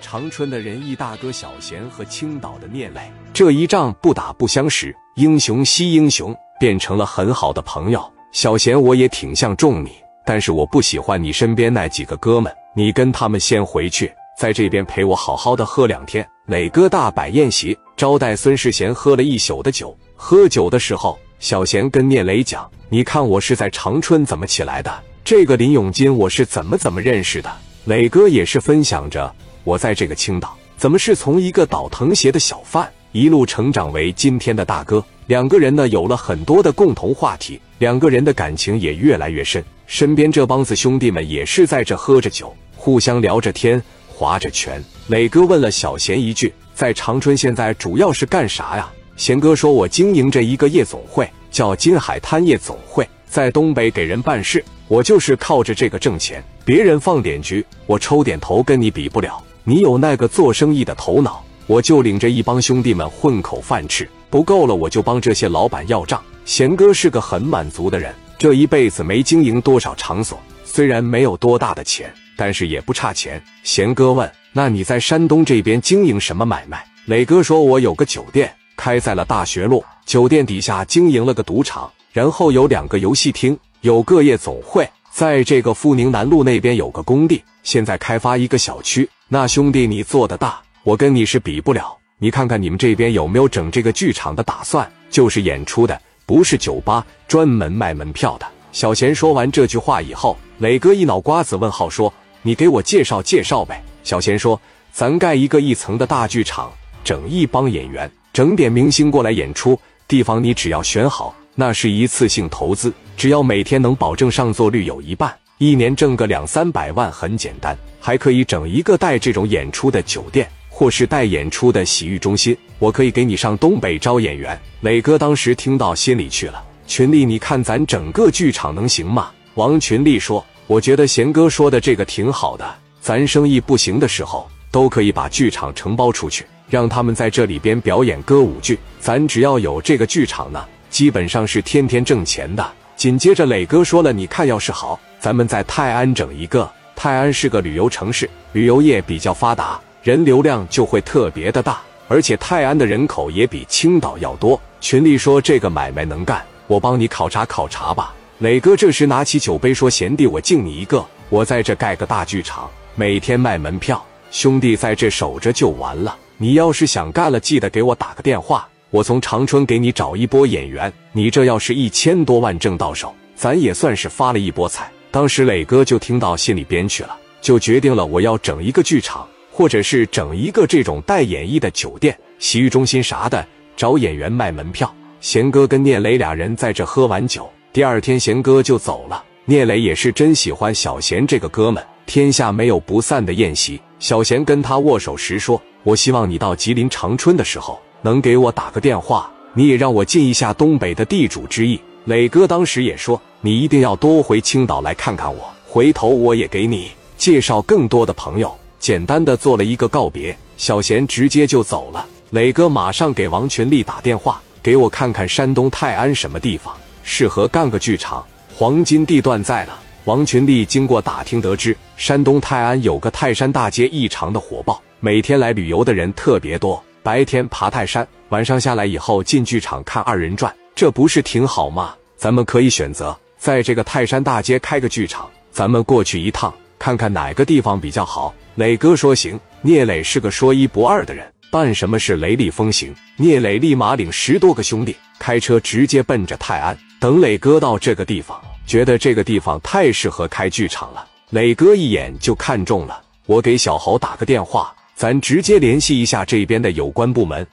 长春的仁义大哥小贤和青岛的聂磊，这一仗不打不相识，英雄惜英雄，变成了很好的朋友。小贤我也挺像中你，但是我不喜欢你身边那几个哥们，你跟他们先回去，在这边陪我好好的喝两天。磊哥大摆宴席，招待孙世贤喝了一宿的酒。喝酒的时候，小贤跟聂磊讲：“你看我是在长春怎么起来的，这个林永金我是怎么怎么认识的。”磊哥也是分享着。我在这个青岛，怎么是从一个倒腾鞋的小贩，一路成长为今天的大哥？两个人呢，有了很多的共同话题，两个人的感情也越来越深。身边这帮子兄弟们也是在这喝着酒，互相聊着天，划着拳。磊哥问了小贤一句：“在长春现在主要是干啥呀？”贤哥说：“我经营着一个夜总会，叫金海滩夜总会，在东北给人办事，我就是靠着这个挣钱。别人放点局，我抽点头，跟你比不了。”你有那个做生意的头脑，我就领着一帮兄弟们混口饭吃，不够了我就帮这些老板要账。贤哥是个很满足的人，这一辈子没经营多少场所，虽然没有多大的钱，但是也不差钱。贤哥问：“那你在山东这边经营什么买卖？”磊哥说：“我有个酒店，开在了大学路，酒店底下经营了个赌场，然后有两个游戏厅，有个夜总会，在这个富宁南路那边有个工地，现在开发一个小区。”那兄弟，你做的大，我跟你是比不了。你看看你们这边有没有整这个剧场的打算？就是演出的，不是酒吧，专门卖门票的。小贤说完这句话以后，磊哥一脑瓜子问号，说：“你给我介绍介绍呗。”小贤说：“咱盖一个一层的大剧场，整一帮演员，整点明星过来演出。地方你只要选好，那是一次性投资，只要每天能保证上座率有一半。”一年挣个两三百万很简单，还可以整一个带这种演出的酒店，或是带演出的洗浴中心。我可以给你上东北招演员。磊哥当时听到心里去了。群力，你看咱整个剧场能行吗？王群力说：“我觉得贤哥说的这个挺好的，咱生意不行的时候，都可以把剧场承包出去，让他们在这里边表演歌舞剧。咱只要有这个剧场呢，基本上是天天挣钱的。”紧接着，磊哥说了：“你看，要是好。”咱们在泰安整一个，泰安是个旅游城市，旅游业比较发达，人流量就会特别的大，而且泰安的人口也比青岛要多。群里说这个买卖能干，我帮你考察考察吧。磊哥这时拿起酒杯说：“贤弟，我敬你一个，我在这盖个大剧场，每天卖门票，兄弟在这守着就完了。你要是想干了，记得给我打个电话，我从长春给你找一波演员。你这要是一千多万挣到手，咱也算是发了一波财。”当时磊哥就听到心里边去了，就决定了我要整一个剧场，或者是整一个这种带演艺的酒店、洗浴中心啥的，找演员卖门票。贤哥跟聂磊俩人在这喝完酒，第二天贤哥就走了。聂磊也是真喜欢小贤这个哥们，天下没有不散的宴席。小贤跟他握手时说：“我希望你到吉林长春的时候，能给我打个电话，你也让我尽一下东北的地主之谊。”磊哥当时也说：“你一定要多回青岛来看看我，回头我也给你介绍更多的朋友。”简单的做了一个告别，小贤直接就走了。磊哥马上给王群力打电话：“给我看看山东泰安什么地方适合干个剧场，黄金地段在了。”王群力经过打听得知，山东泰安有个泰山大街异常的火爆，每天来旅游的人特别多。白天爬泰山，晚上下来以后进剧场看二人转。这不是挺好吗？咱们可以选择在这个泰山大街开个剧场，咱们过去一趟，看看哪个地方比较好。磊哥说行。聂磊是个说一不二的人，办什么事雷厉风行。聂磊立马领十多个兄弟开车直接奔着泰安。等磊哥到这个地方，觉得这个地方太适合开剧场了。磊哥一眼就看中了，我给小侯打个电话，咱直接联系一下这边的有关部门。